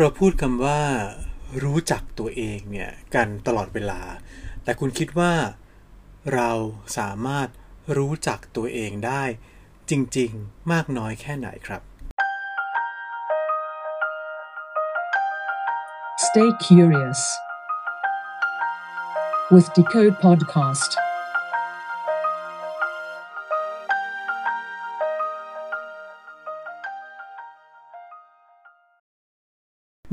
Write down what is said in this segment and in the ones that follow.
เราพูดคำว่า รู้จักตัวเองเนี่ยกันตลอดเวลา แต่คุณคิดว่าเราสามารถรู้จักตัวเองได้ จริง ๆ มากน้อยแค่ไหนครับ Stay curious with Decode Podcast.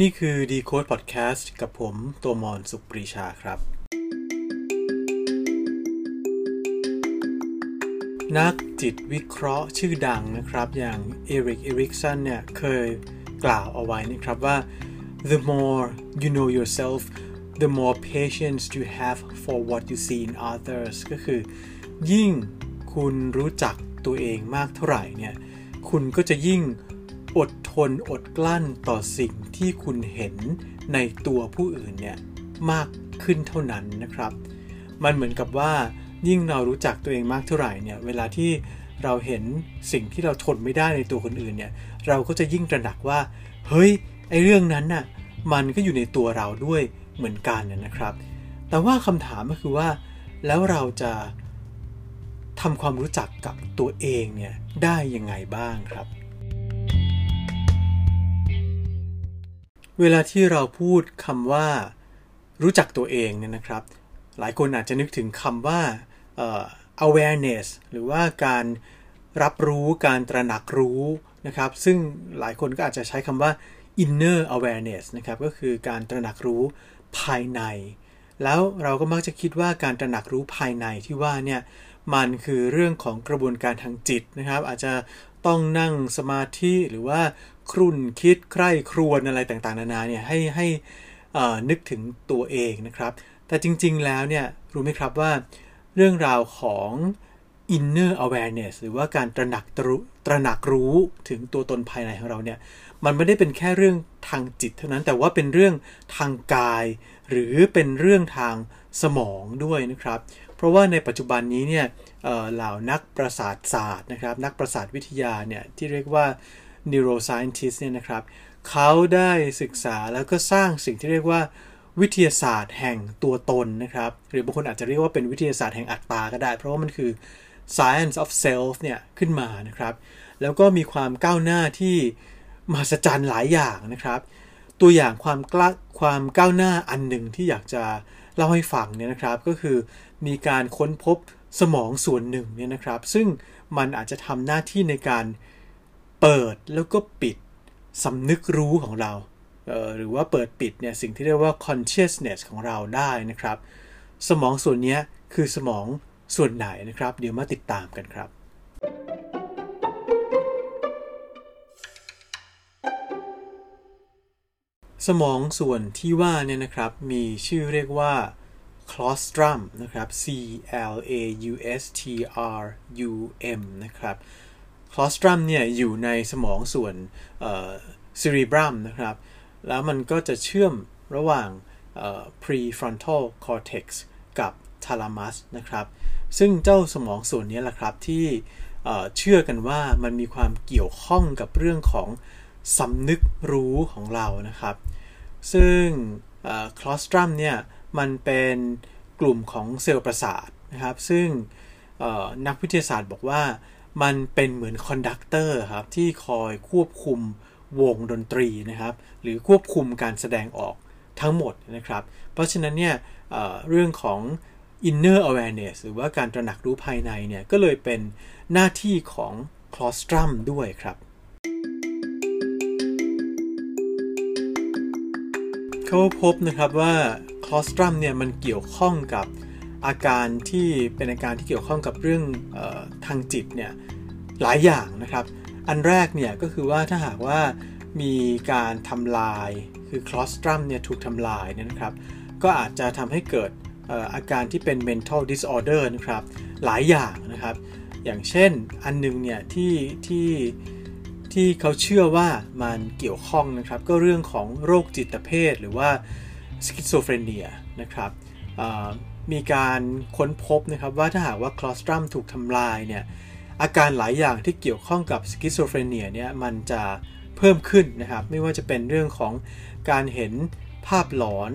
นี่คือ Decode Podcast กับผมตัวมอนสุปรีชาครับ นักจิตวิเคราะห์ชื่อดังนะครับ อย่างเอริกเอริกสันเนี่ย เคยกล่าวเอาไว้นะครับว่า the more you know yourself the more patience you have for what you see in others ก็คือ ยิ่งคุณรู้จักตัวเองมากเท่าไหร่เนี่ย คุณก็จะยิ่งอด ทนอดกลั้นต่อสิ่งที่คุณเห็นในตัวผู้อื่นเนี่ยมากขึ้นเท่านั้นนะครับ มันเหมือนกับว่ายิ่งเรารู้จักตัวเองมากเท่าไหร่เนี่ยเวลาที่เราเห็นสิ่งที่เราทนไม่ได้ในตัวคนอื่นเนี่ยเราก็จะยิ่งตระหนักว่า เฮ้ยไอเรื่องนั้นน่ะมันก็อยู่ในตัวเราด้วยเหมือนกันนะครับ แต่ว่าคำถามก็คือว่า แล้วเราจะทำความรู้จักกับตัวเองเนี่ยได้ยังไงบ้างครับ เวลาที่เราพูดคำว่ารู้จักตัวเองเนี่ยนะครับ หลายคนอาจจะนึกถึงคำว่า awareness หรือว่าการรับรู้การตระหนักรู้นะครับ ซึ่งหลายคนก็อาจจะใช้คำว่า inner awareness นะครับก็คือการตระหนักรู้ภายใน แล้วเราก็มักจะคิดว่าการตระหนักรู้ภายในที่ว่าเนี่ยมันคือเรื่องของกระบวนการทางจิตนะครับ อาจจะต้องนั่งสมาธิหรือว่า ครุ่นคิดใคร่ครวญอะไรต่างๆ นานาเนี่ยให้ให้นึกถึงตัวเองนะครับ แต่จริงๆแล้วเนี่ยรู้ไหมครับว่าเรื่องราวของ inner awareness หรือว่าการตระหนักตระหนักรู้ถึงตัวตนภายในของเราเนี่ยมันไม่ได้เป็นแค่เรื่องทางจิตเท่านั้นแต่ว่าเป็นเรื่องทางกาย หรือเป็นเรื่องทางสมองด้วยนะครับ เพราะว่าในปัจจุบันนี้เนี่ยเหล่านักประสาทศาสตร์นะครับ นักประสาทวิทยาเนี่ยที่เรียกว่า neuroscientist เนี่ยนะครับเขาได้ศึกษาแล้วก็สร้างสิ่งที่เรียกว่าวิทยาศาสตร์แห่งตัวตนนะครับ หรือบางคนอาจจะเรียกว่าเป็นวิทยาศาสตร์แห่งอัตตาก็ได้ เพราะว่ามันคือ science of self เนี่ยขึ้นมานะครับ แล้วก็มีความก้าวหน้าที่มหัศจรรย์หลายอย่างนะครับ ตัวอย่างความกล้าความก้าวหน้าอันหนึ่งที่อยากจะเล่าให้ฟังเนี่ยนะครับ ก็คือมีการค้นพบสมองส่วนหนึ่งเนี่ยนะครับ ซึ่งมันอาจจะทำหน้าที่ในการ เปิดแล้วก็ปิดสำนึกรู้ของเรา หรือว่าเปิดปิดเนี่ยสิ่งที่เรียกว่า consciousness ของเราได้นะครับ สมองส่วนนี้คือสมองส่วนไหนนะครับ เดี๋ยวมาติดตามกันครับ สมองส่วนที่ว่าเนี่ยนะครับ มีชื่อเรียกว่า claustrum นะครับ C L A U S T R U M นะครับ claustrum เนี่ยอยู่ในสมองส่วน cerebrum นะครับ แล้วมันก็จะเชื่อมระหว่าง prefrontal cortex กับ thalamus นะครับ ซึ่งเจ้าสมองส่วนนี้แหละครับที่เชื่อกันว่ามันมีความเกี่ยวข้องกับเรื่องของสำนึกรู้ของเรานะครับ ซึ่ง claustrum เนี่ยมันเป็นกลุ่มของเซลล์ประสาทนะครับ ซึ่งนักวิทยาศาสตร์บอกว่า มันเป็นเหมือน conductor ครับที่คอยควบคุมวงดนตรีนะครับ หรือควบคุมการแสดงออกทั้งหมดนะครับ เพราะฉะนั้นเนี่ยเเรื่องของ inner awareness หรือว่าการตระหนักรู้ภายในเนี่ยก็เลยเป็นหน้าที่ของคลอสตรัมด้วยครับเขาพบนะครับว่าคลอสตรัมเนี่ยมันเกี่ยวข้องกับ อาการที่เป็นอาการที่เกี่ยวข้องกับเรื่องออทางจิตเนี่ยหลายอย่างนะครับ อันแรกเนี่ยก็คือว่าถ้าหากว่ามีการทำลายคือ claustrum เนี่ยถูกทำลายเนี่ยนะครับ ก็อาจจะทำให้เกิดอาการที่เป็น mental disorder นะครับ หลายอย่างนะครับ อย่างเช่นอันนึงเนี่ยที่ที่ที่เขาเชื่อว่ามันเกี่ยวข้องนะครับ ก็เรื่องของโรคจิตเภทหรือว่า schizophrenia นะครับ มีการค้นพบนะครับว่าถ้าหากว่า claustrum ถูกทำลายเนี่ยอาการหลายอย่างที่เกี่ยวข้องกับ schizophrenia เนี่ยมันจะเพิ่มขึ้นนะครับ ไม่ว่าจะเป็นเรื่องของการเห็นภาพหลอน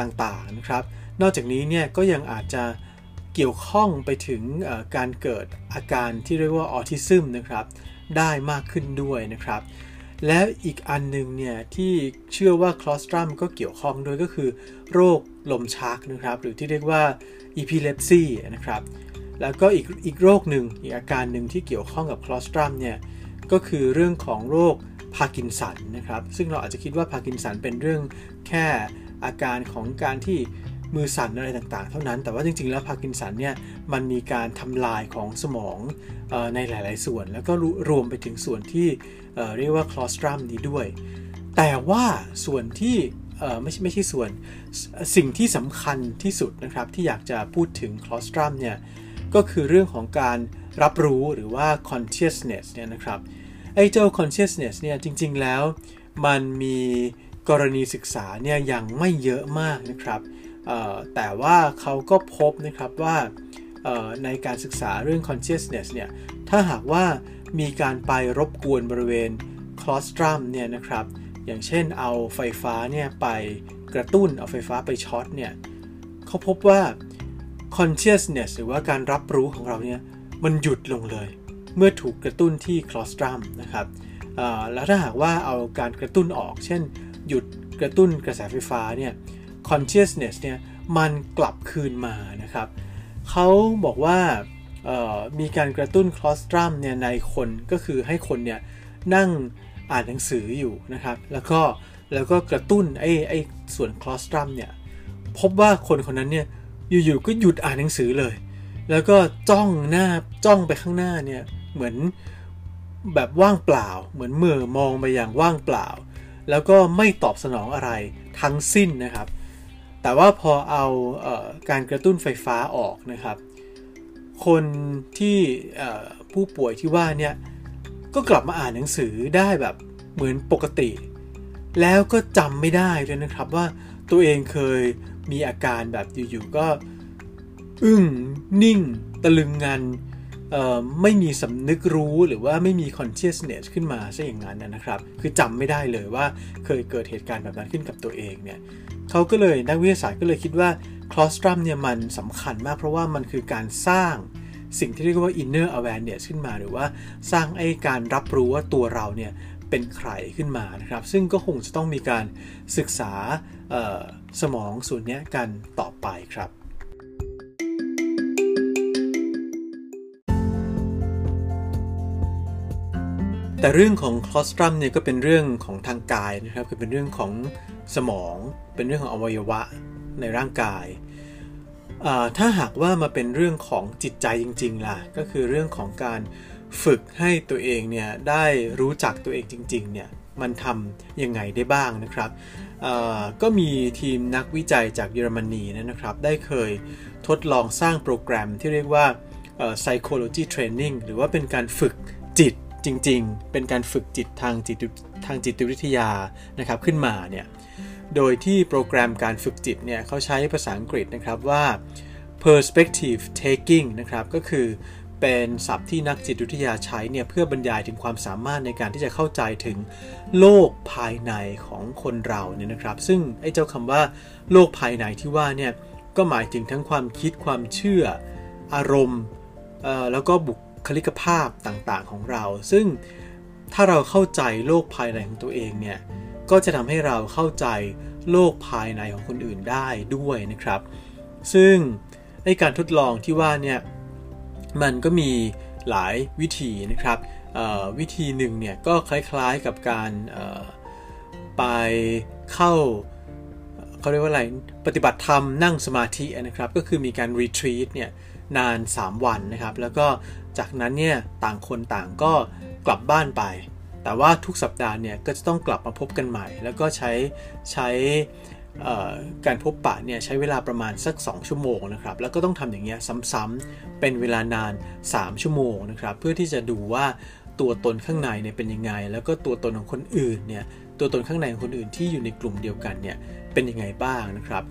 ต่างๆนะครับ นอกจากนี้เนี่ยก็ยังอาจจะเกี่ยวข้องไปถึงการเกิดอาการที่เรียกว่า autism นะครับได้มากขึ้นด้วยนะครับ และอีกอันหนึ่งเนี่ยที่เชื่อว่า claustrum ก็เกี่ยวข้องด้วยก็คือโรค ลมชักนะครับ หรือที่เรียกว่า epilepsy นะครับ แล้วก็อีกอีกโรคหนึ่งอีกอาการหนึ่งที่เกี่ยวข้องกับ claustrum เนี่ย ก็คือเรื่องของโรคพาร์กินสันนะครับ ซึ่งเราอาจจะคิดว่าพาร์กินสันเป็นเรื่องแค่อาการของการที่มือสั่นอะไรต่างๆ เท่านั้น แต่ว่าจริงๆ แล้วพาร์กินสันเนี่ย มันมีการทำลายของสมองอในหลายๆ ส่วน แล้วก็รวมไปถึงส่วนที่เรียกว่า claustrum นี้ด้วย แต่ว่าส่วนที่ ไม่ใช่ไม่ใช่ส่วนสิ่งที่สำคัญที่สุดนะครับ ที่อยากจะพูดถึงคลอสตรัมเนี่ยก็คือเรื่องของการรับรู้หรือว่า consciousness เนี่ยนะครับไอ้เจ้า consciousness เนี่ยจริง ๆ แล้วมันมีกรณีศึกษาเนี่ยยังไม่เยอะมากนะครับแต่ว่าเขาก็พบนะครับว่าในการศึกษาเรื่อง consciousness เนี่ยถ้าหากว่ามีการไปรบกวนบริเวณ claustrum เนี่ยนะครับ อย่างเช่นเอาไฟฟ้าเนี่ยไปกระตุ้นเอาไฟฟ้าไปช็อตเนี่ยเขาพบว่า consciousness หรือว่าการรับรู้ของเราเนี่ยมันหยุดลงเลย เมื่อถูกกระตุ้นที่ claustrum นะครับแล้วถ้าหากว่าเอาการกระตุ้นออก เช่น หยุดกระตุ้นกระแสไฟฟ้าเนี่ย consciousness เนี่ยมันกลับคืนมานะครับเขาบอกว่ามีการกระตุ้นคลอสตรัมเนี่ยในคนก็คือให้คนเนี่ยนั่ง อ่านหนังสืออยู่นะครับ แล้วก็แล้วก็กระตุ้นไอ้ไอ้ส่วนคลอสตรัมเนี่ยพบว่าคนคนนั้นเนี่ยอยู่ๆก็หยุดอ่านหนังสือเลย แล้วก็จ้องหน้าจ้องไปข้างหน้าเนี่ยเหมือนแบบว่างเปล่า เหมือนเมื่อมองไปอย่างว่างเปล่า แล้วก็ไม่ตอบสนองอะไรทั้งสิ้นนะครับ แต่ว่าพอเอาเออการกระตุ้นไฟฟ้าออกนะครับ คนที่ผู้ป่วยที่ว่าเนี่ย ก็กลับมาอ่านหนังสือได้แบบเหมือนปกติ แล้วก็จำไม่ได้ด้วยนะครับว่าตัวเองเคยมีอาการแบบอยู่ๆก็ อึ้งนิ่ง ตะลึงงันไม่มีสำนึกรู้หรือว่าไม่มี consciousness ขึ้นมาซะอย่างนั้นนะครับ คือจำไม่ได้เลยว่าเคยเกิดเหตุการณ์แบบนั้นขึ้นกับตัวเองเนี่ยเขาก็เลยนักวิทยาศาสตร์ก็เลยคิดว่าคลอสตรัมเนี่ยมันสำคัญมากเพราะว่ามันคือการสร้าง สิ่งที่เรียกว่า inner awareness ขึ้นมาหรือว่าสร้างไอ้การรับรู้ว่าตัวเราเนี่ยเป็นใครขึ้นมานะครับ ซึ่งก็คงจะต้องมีการศึกษาสมองส่วนนี้กันต่อไปครับแต่เรื่องของคลอสตรัมเนี่ยก็เป็นเรื่องของทางกายนะครับคือเป็นเรื่องของสมอง เป็นเรื่องของอวัยวะในร่างกาย ถ้าหากว่ามาเป็นเรื่องของจิตใจจริง ๆ ล่ะ ก็คือเรื่องของการฝึกให้ตัวเองเนี่ยได้รู้จักตัวเองจริง ๆ เนี่ยมันทำยังไงได้บ้างนะครับ ก็มีทีมนักวิจัยจากเยอรมนีนะครับ ได้เคยทดลองสร้างโปรแกรมที่เรียกว่า psychology training หรือว่าเป็นการฝึกจิตจริง ๆ เป็นการฝึกจิตทางจิตทางจิตวิทยานะครับขึ้นมาเนี่ย โดยที่โปรแกรมการฝึกจิตเนี่ยเขาใช้ภาษาอังกฤษนะครับว่า perspective taking นะครับก็คือเป็นศัพท์ที่นักจิตวิทยาใช้เนี่ยเพื่อบรรยายถึงความสามารถในการที่จะเข้าใจถึงโลกภายในของคนเราเนี่ยนะครับ ซึ่งไอ้เจ้าคำว่าโลกภายในที่ว่าเนี่ยก็หมายถึงทั้งความคิดความเชื่อ อารมณ์แล้วก็บุคลิกภาพต่างๆของเรา ซึ่งถ้าเราเข้าใจโลกภายในของตัวเองเนี่ย ก็จะทำให้เราเข้าใจโลกภายในของคนอื่นได้ด้วยนะครับ ซึ่งในการทดลองที่ว่าเนี่ยมันก็มีหลายวิธีนะครับวิธีหนึ่งเนี่ยก็คล้ายๆกับการไปเข้าเขาเรียกว่าอะไรปฏิบัติธรรมนั่งสมาธินะครับ ก็คือมีการรีทรีตเนี่ยนาน 3 วันนะครับ แล้วก็จากนั้นเนี่ยต่างคนต่างก็กลับบ้านไป แต่ว่าทุกสัปดาห์เนี่ยก็จะต้องกลับมาพบกันใหม่ แล้วก็ใช้ใช้การพบปะเนี่ยใช้เวลาประมาณสัก 2 ชั่วโมงนะครับ แล้วก็ต้องทำอย่างเงี้ยซ้ำๆเป็นเวลานาน 3 ชั่วโมงนะครับ เพื่อที่จะดูว่าตัวตนข้างในเนี่ยเป็นยังไง แล้วก็ตัวตนของคนอื่นเนี่ยตัวตนข้างในของคนอื่นที่อยู่ในกลุ่มเดียวกันเนี่ยเป็นยังไงบ้างนะครับ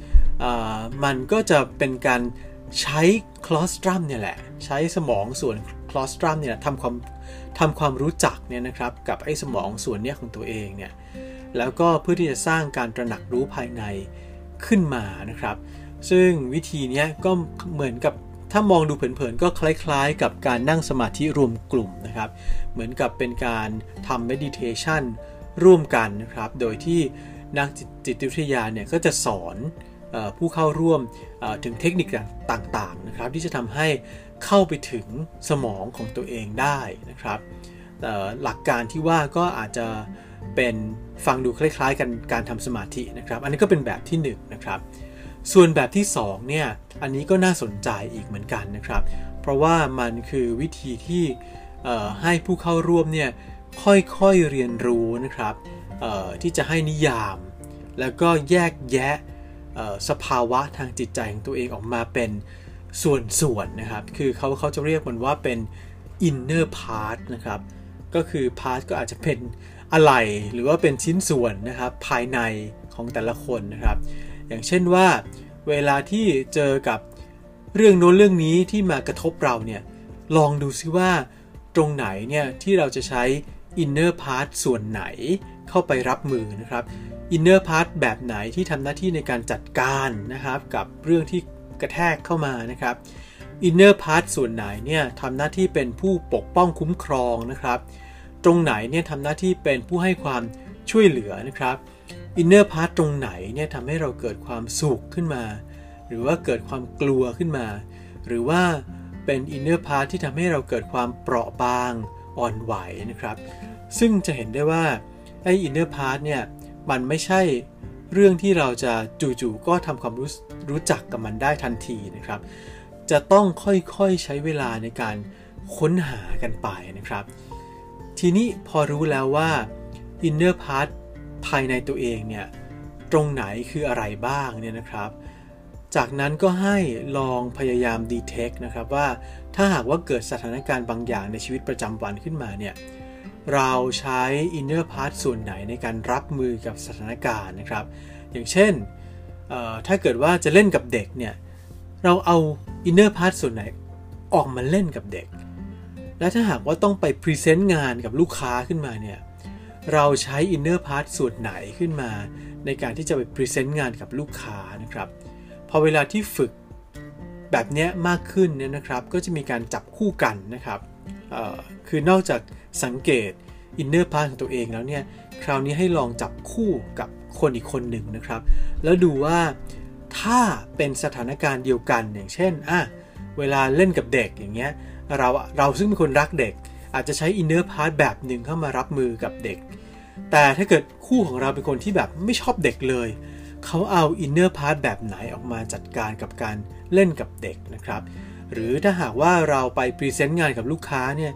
มันก็จะเป็นการใช้คลอสตรัมเนี่ยแหละใช้สมองส่วนคคลอสตรัมเนี่ยทำความ ทำความรู้จักเนี่ยนะครับกับไอ้สมองส่วนเนี้ยของตัวเองเนี่ยแล้วก็เพื่อที่จะสร้างการตระหนักรู้ภายในขึ้นมานะครับ ซึ่งวิธีนี้ก็เหมือนกับถ้ามองดูเผินๆก็คล้ายๆ กับการนั่งสมาธิรวมกลุ่มนะครับ เหมือนกับเป็นการทำ meditation ร่วมกันนะครับ โดยที่นักจิตวิทยาเนี่ยก็จะสอน ผู้เข้าร่วมถึงเทคนิคต่างๆนะครับที่จะทำให้เข้าไปถึงสมองของตัวเองได้นะครับหลักการที่ว่าก็อาจจะเป็นฟังดูคล้ายๆกันการทำสมาธินะครับ อันนี้ก็เป็นแบบที่1นนะครับ ส่วนแบบที่2เนี่ยอันนี้ก็น่าสนใจอีกเหมือนกันนะครับ เพราะว่ามันคือวิธีที่ให้ผู้เข้าร่วมเนี่ยค่อยๆเรียนรู้นะครับที่จะให้นิยาม แล้วก็แยกแยะ สภาวะทางจิตใจของตัวเองออกมาเป็นส่วนๆนะครับ คือเขาเขาจะเรียกมันว่าเป็น inner part นะครับ ก็คือ part ก็อาจจะเป็นอะไรหรือว่าเป็นชิ้นส่วนนะครับภายในของแต่ละคนนะครับ อย่างเช่นว่าเวลาที่เจอกับเรื่องโน้นเรื่องนี้ที่มากระทบเราเนี่ย ลองดูซิว่าตรงไหนเนี่ยที่เราจะใช้ inner part ส่วนไหน เข้าไปรับมือนะครับ inner part แบบไหนที่ทำหน้าที่ในการจัดการนะครับ กับเรื่องที่กระแทกเข้ามานะครับ inner part ส่วนไหนเนี่ยทำหน้าที่เป็นผู้ปกป้องคุ้มครองนะครับ ตรงไหนเนี่ยทำหน้าที่เป็นผู้ให้ความช่วยเหลือนะครับ inner part ตรงไหนเนี่ยทำให้เราเกิดความสุขขึ้นมา หรือว่าเกิดความกลัวขึ้นมา หรือว่าเป็น inner part ที่ทำให้เราเกิดความเปราะบางอ่อนไหวนะครับ ซึ่งจะเห็นได้ว่า ไอ้ inner part เนี่ยมันไม่ใช่เรื่องที่เราจะจู่ๆก็ทำความรู้รู้จักกับมันได้ทันทีนะครับ จะต้องค่อยๆใช้เวลาในการค้นหากันไปนะครับ ทีนี้พอรู้แล้วว่า inner part ภายในตัวเองเนี่ยตรงไหนคืออะไรบ้างเนี่ยนะครับ จากนั้นก็ให้ลองพยายาม detect นะครับว่าถ้าหากว่าเกิดสถานการณ์บางอย่างในชีวิตประจำวันขึ้นมาเนี่ย เราใช้ inner part ส่วนไหนในการรับมือกับสถานการณ์นะครับ อย่างเช่น ถ้าเกิดว่าจะเล่นกับเด็กเนี่ย เราเอา inner part ส่วนไหนออกมาเล่นกับเด็ก และถ้าหากว่าต้องไปพรีเซนต์งานกับลูกค้าขึ้นมาเนี่ย เราใช้ inner part ส่วนไหนขึ้นมา ในการที่จะไปพรีเซนต์งานกับลูกค้านะครับ พอเวลาที่ฝึกแบบนี้มากขึ้นเนี่ยนะครับ ก็จะมีการจับคู่กันนะครับ คือนอกจากสังเกต inner part ของตัวเองแล้วเนี่ย คราวนี้ให้ลองจับคู่กับคนอีกคนหนึ่งนะครับ แล้วดูว่าถ้าเป็นสถานการณ์เดียวกันอย่างเช่นอะเวลาเล่นกับเด็กอย่างเงี้ยเราเราซึ่งเป็นคนรักเด็ก อาจจะใช้ inner part แบบหนึ่งเข้ามารับมือกับเด็ก แต่ถ้าเกิดคู่ของเราเป็นคนที่แบบไม่ชอบเด็กเลย เขาเอา inner part แบบไหนออกมาจัดการกับการเล่นกับเด็กนะครับ หรือถ้าหากว่าเราไปพรีเซนต์งานกับลูกค้าเนี่ย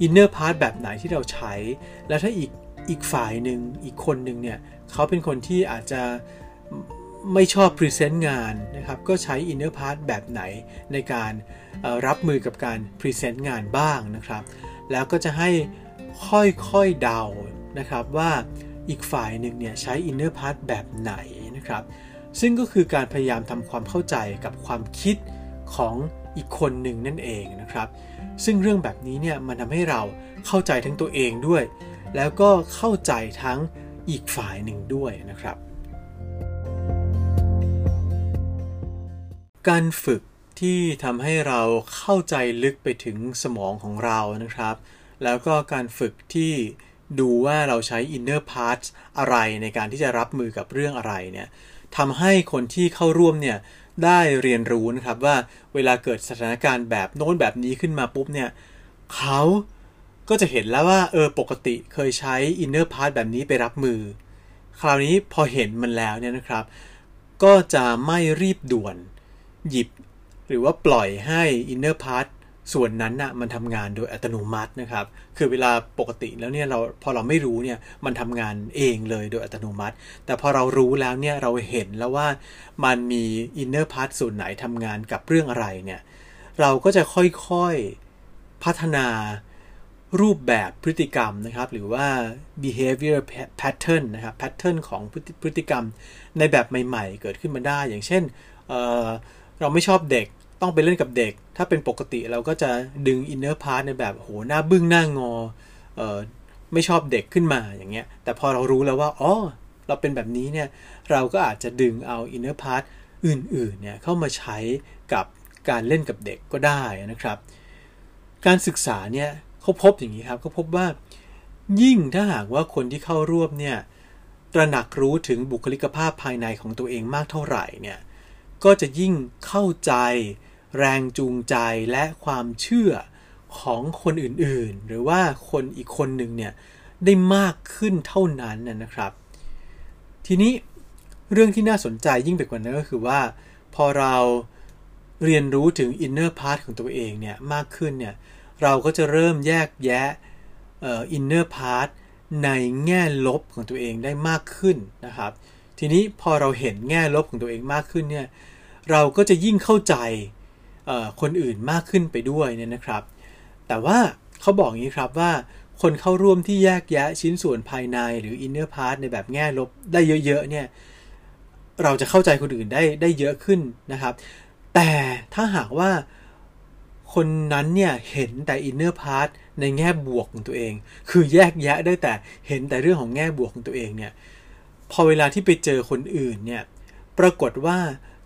inner part แบบไหนที่เราใช้ แล้วถ้าอีกอีกฝ่ายหนึ่งอีกคนหนึ่งเนี่ยเขาเป็นคนที่อาจจะไม่ชอบพรีเซนต์งานนะครับ ก็ใช้ inner part แบบไหนในการรับมือกับการพรีเซนต์งานบ้างนะครับ แล้วก็จะให้ค่อยๆเดานะครับว่าอีกฝ่ายหนึ่งเนี่ยใช้ inner part แบบไหนนะครับ ซึ่งก็คือการพยายามทำความเข้าใจกับความคิดของ อีกคนหนึ่งนั่นเองนะครับ ซึ่งเรื่องแบบนี้เนี่ยมันทำให้เราเข้าใจทั้งตัวเองด้วย แล้วก็เข้าใจทั้งอีกฝ่ายหนึ่งด้วยนะครับ การฝึกที่ทำให้เราเข้าใจลึกไปถึงสมองของเรานะครับ แล้วก็การฝึกที่ดูว่าเราใช้ inner parts อะไรในการที่จะรับมือกับเรื่องอะไรเนี่ยทำให้คนที่เข้าร่วมเนี่ย ได้เรียนรู้นะครับว่าเวลาเกิดสถานการณ์แบบโน้นแบบนี้ขึ้นมาปุ๊บเนี่ยเขาก็จะเห็นแล้วว่าเออปกติเคยใช้ inner part แบบนี้ไปรับมือ คราวนี้พอเห็นมันแล้วเนี่ยนะครับ ก็จะไม่รีบด่วนหยิบ หรือว่าปล่อยให้ inner part ส่วนนั้นนะ่ะมันทำงานโดยอัตโนมัตินะครับ คือเวลาปกติแล้วเนี่ยเราพอเราไม่รู้เนี่ยมันทำงานเองเลยโดยอัตโนมัติ แต่พอเรารู้แล้วเนี่ยเราเห็นแล้วว่ามันมี inner part ส่วนไหนทำงานกับเรื่องอะไรเนี่ยเราก็จะค่อยๆพัฒนารูปแบบพฤติกรรมนะครับ หรือว่า behavior pattern นะครับ pattern ของพฤติกรรมในแบบใหม่ ๆ เกิดขึ้นมาได้ อย่างเช่นเเราไม่ชอบเด็ก ต้องไปเล่นกับเด็ก ถ้าเป็นปกติเราก็จะดึง inner part ในแบบโหหน้าบึ้งหน้างอเออไม่ชอบเด็กขึ้นมาอย่างเงี้ย แต่พอเรารู้แล้วว่าอ๋อเราเป็นแบบนี้เนี่ยเราก็อาจจะดึงเอา inner part อื่นๆเนี่ยเข้ามาใช้กับการเล่นกับเด็กก็ได้นะครับ การศึกษาเนี่ยเขาพบอย่างนี้ครับเขาพบว่า ยิ่งถ้าหากว่าคนที่เข้าร่วมเนี่ยตระหนักรู้ถึงบุคลิกภาพภายในของตัวเองมากเท่าไหร่เนี่ยก็จะยิ่งเข้าใจ แรงจูงใจและความเชื่อของคนอื่นๆ หรือว่าคนอีกคนหนึ่งเนี่ยได้มากขึ้นเท่านั้นนะครับ ทีนี้เรื่องที่น่าสนใจยิ่งไปกว่านั้นก็คือว่า พอเราเรียนรู้ถึง inner part ของตัวเองเนี่ยมากขึ้นเนี่ยเราก็จะเริ่มแยกแยะ inner part ในแง่ลบของตัวเองได้มากขึ้นนะครับ ทีนี้พอเราเห็นแง่ลบของตัวเองมากขึ้นเนี่ยเราก็จะยิ่งเข้าใจ คนอื่นมากขึ้นไปด้วยเนี่ยนะครับ แต่ว่าเขาบอกอย่างนี้ครับว่าคนเข้าร่วมที่แยกแยะชิ้นส่วนภายในหรือ inner part ในแบบแง่ลบได้เยอะๆเนี่ยเราจะเข้าใจคนอื่นได้ได้เยอะขึ้นนะครับ แต่ถ้าหากว่าคนนั้นเนี่ยเห็นแต่ inner part ในแง่บวกของตัวเอง คือแยกแยะได้แต่เห็นแต่เรื่องของแง่บวกของตัวเองเนี่ยพอเวลาที่ไปเจอคนอื่นเนี่ยปรากฏว่า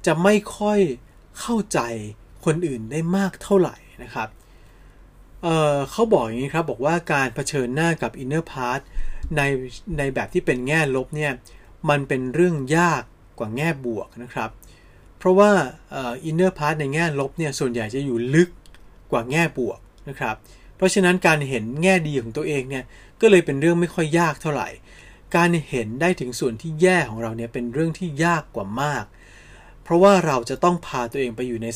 จะไม่ค่อยเข้าใจ คนอื่นได้มากเท่าไหร่นะครับเเขาบอกอย่างนี้ครับบอกว่าการเผชิญหน้ากับ inner part ในในแบบที่เป็นแง่ลบเนี่ยมันเป็นเรื่องยากกว่าแง่บวกนะครับ เพราะว่า inner part ในแง่ลบเนี่ยส่วนใหญ่จะอยู่ลึกกว่าแง่บวกนะครับ เพราะฉะนั้นการเห็นแง่ดีของตัวเองเนี่ยก็เลยเป็นเรื่องไม่ค่อยยากเท่าไหร่ การเห็นได้ถึงส่วนที่แย่ของเราเนี่ยเป็นเรื่องที่ยากกว่ามาก เพราะว่าเราจะต้องพาตัวเองไปอยู่ใน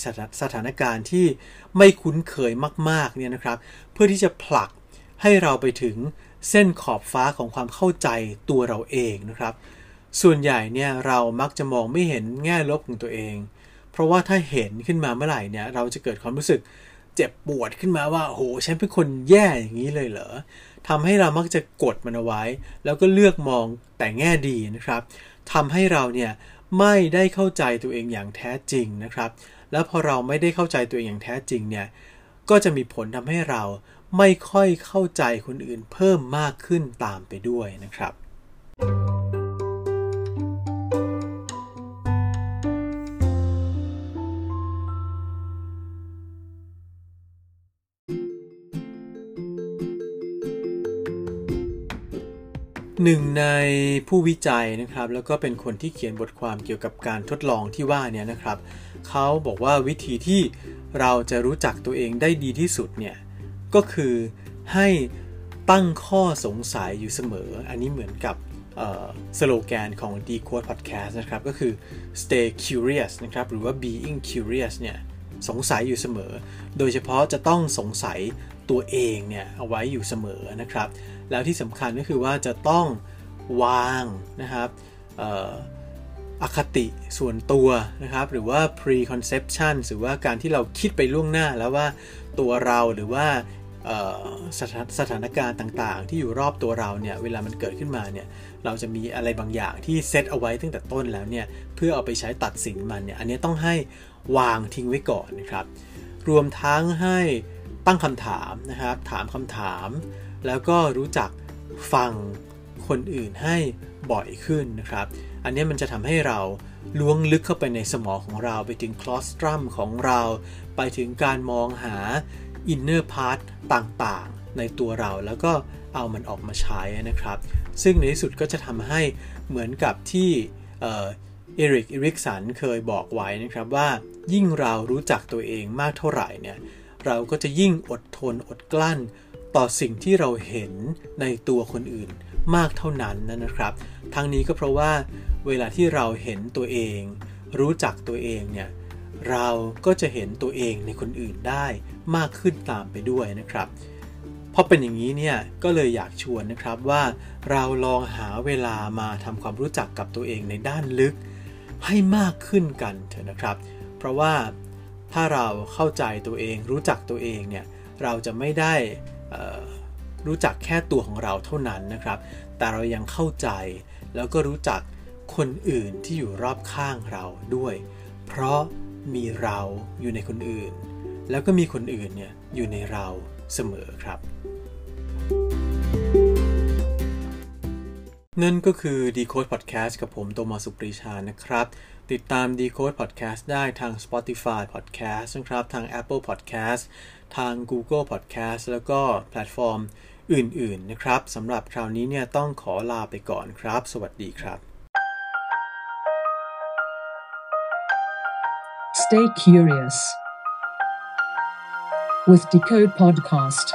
สถานการณ์ที่ไม่คุ้นเคยมากๆเนี่ยนะครับ เพื่อที่จะผลักให้เราไปถึงเส้นขอบฟ้าของความเข้าใจตัวเราเองนะครับ ส่วนใหญ่เนี่ยเรามักจะมองไม่เห็นแง่ลบของตัวเอง เพราะว่าถ้าเห็นขึ้นมาเมื่อไหร่เนี่ยเราจะเกิดความรู้สึกเจ็บปวดขึ้นมาว่าโอ้โหฉันเป็นคนแย่อย่างนี้เลยเหรอทำให้เรามักจะกดมันเอาไว้ แล้วก็เลือกมองแต่แง่ดีนะครับทำให้เราเนี่ย ไม่ได้เข้าใจตัวเองอย่างแท้จริงนะครับ แล้วพอเราไม่ได้เข้าใจตัวเองอย่างแท้จริงเนี่ยก็จะมีผลทำให้เราไม่ค่อยเข้าใจคนอื่นเพิ่มมากขึ้นตามไปด้วยนะครับ หนึ่งในผู้วิจัยนะครับ แล้วก็เป็นคนที่เขียนบทความเกี่ยวกับการทดลองที่ว่าเนี่ยนะครับเขาบอกว่าวิธีที่เราจะรู้จักตัวเองได้ดีที่สุดเนี่ยก็คือให้ตั้งข้อสงสัยอยู่เสมอ อันนี้เหมือนกับสโลแกนของ d c o d e Podcast นะครับ ก็คือ stay curious นะครับ หรือว่า being curious เนี่ยสงสัยอยู่เสมอ โดยเฉพาะจะต้องสงสัยตัวเองเนี่ยเอาไว้อยู่เสมอนะครับ แล้วที่สำคัญก็คือว่าจะต้องวางนะครับอคติส่วนตัวนะครับ หรือว่า preconception หรือว่าการที่เราคิดไปล่วงหน้าแล้วว่าตัวเราหรือว่าสถสถานการณ์ต่างๆ ที่อยู่รอบตัวเราเนี่ยเวลามันเกิดขึ้นมาเนี่ยเราจะมีอะไรบางอย่างที่เซตเอาไว้ตั้งแต่ต้นแล้วเนี่ยเพื่อเอาไปใช้ตัดสินมันเนี่ยอันนี้ต้องให้วางทิ้งไว้ก่อนนะครับ รวมทั้งให้ตั้งคำถามนะครับ ถามคำถาม แล้วก็รู้จักฟังคนอื่นให้บ่อยขึ้นนะครับ อันนี้มันจะทำให้เราล้วงลึกเข้าไปในสมองของเราไปถึง claustrum ของเรา ไปถึงการมองหา inner part ต่างๆ ในตัวเราแล้วก็เอามันออกมาใช้นะครับ ซึ่งในที่สุดก็จะทำให้เหมือนกับที่เอริกเอริกสันเคยบอกไว้นะครับว่ายิ่งเรารู้จักตัวเองมากเท่าไหร่เนี่ยเราก็จะยิ่งอดทนอดกลั้น ต่อสิ่งที่เราเห็นในตัวคนอื่นมากเท่านั้นนะครับ ทั้งนี้ก็เพราะว่าเวลาที่เราเห็นตัวเอง รู้จักตัวเองเนี่ยเราก็จะเห็นตัวเองในคนอื่นได้มากขึ้นตามไปด้วยนะครับพอเป็นอย่างนี้เนี่ยก็เลยอยากชวนนะครับว่า เราลองหาเวลามาทำความรู้จักกับตัวเองในด้านลึก ให้มากขึ้นกันเถอะนะครับ เพราะว่าถ้าเราเข้าใจตัวเองรู้จักตัวเองเนี่ยเราจะไม่ได้ รู้จักแค่ตัวของเราเท่านั้นนะครับ แต่เรายังเข้าใจ แล้วก็รู้จักคนอื่นที่อยู่รอบข้างเราด้วย เพราะมีเราอยู่ในคนอื่น แล้วก็มีคนอื่นเนี่ยอยู่ในเราเสมอครับ นั่นก็คือ Decode Podcast กับผมโตมาสุปรีชานะครับ ติดตาม Decode Podcast ได้ทาง Spotify Podcast นะครับ ทาง Apple Podcast ทาง Google Podcast แล้วก็แพลตฟอร์มอื่น ๆ นะครับสำหรับคราวนี้เนี่ยต้องขอลาไปก่อนครับ สวัสดีครับ Stay curious with Decode Podcast.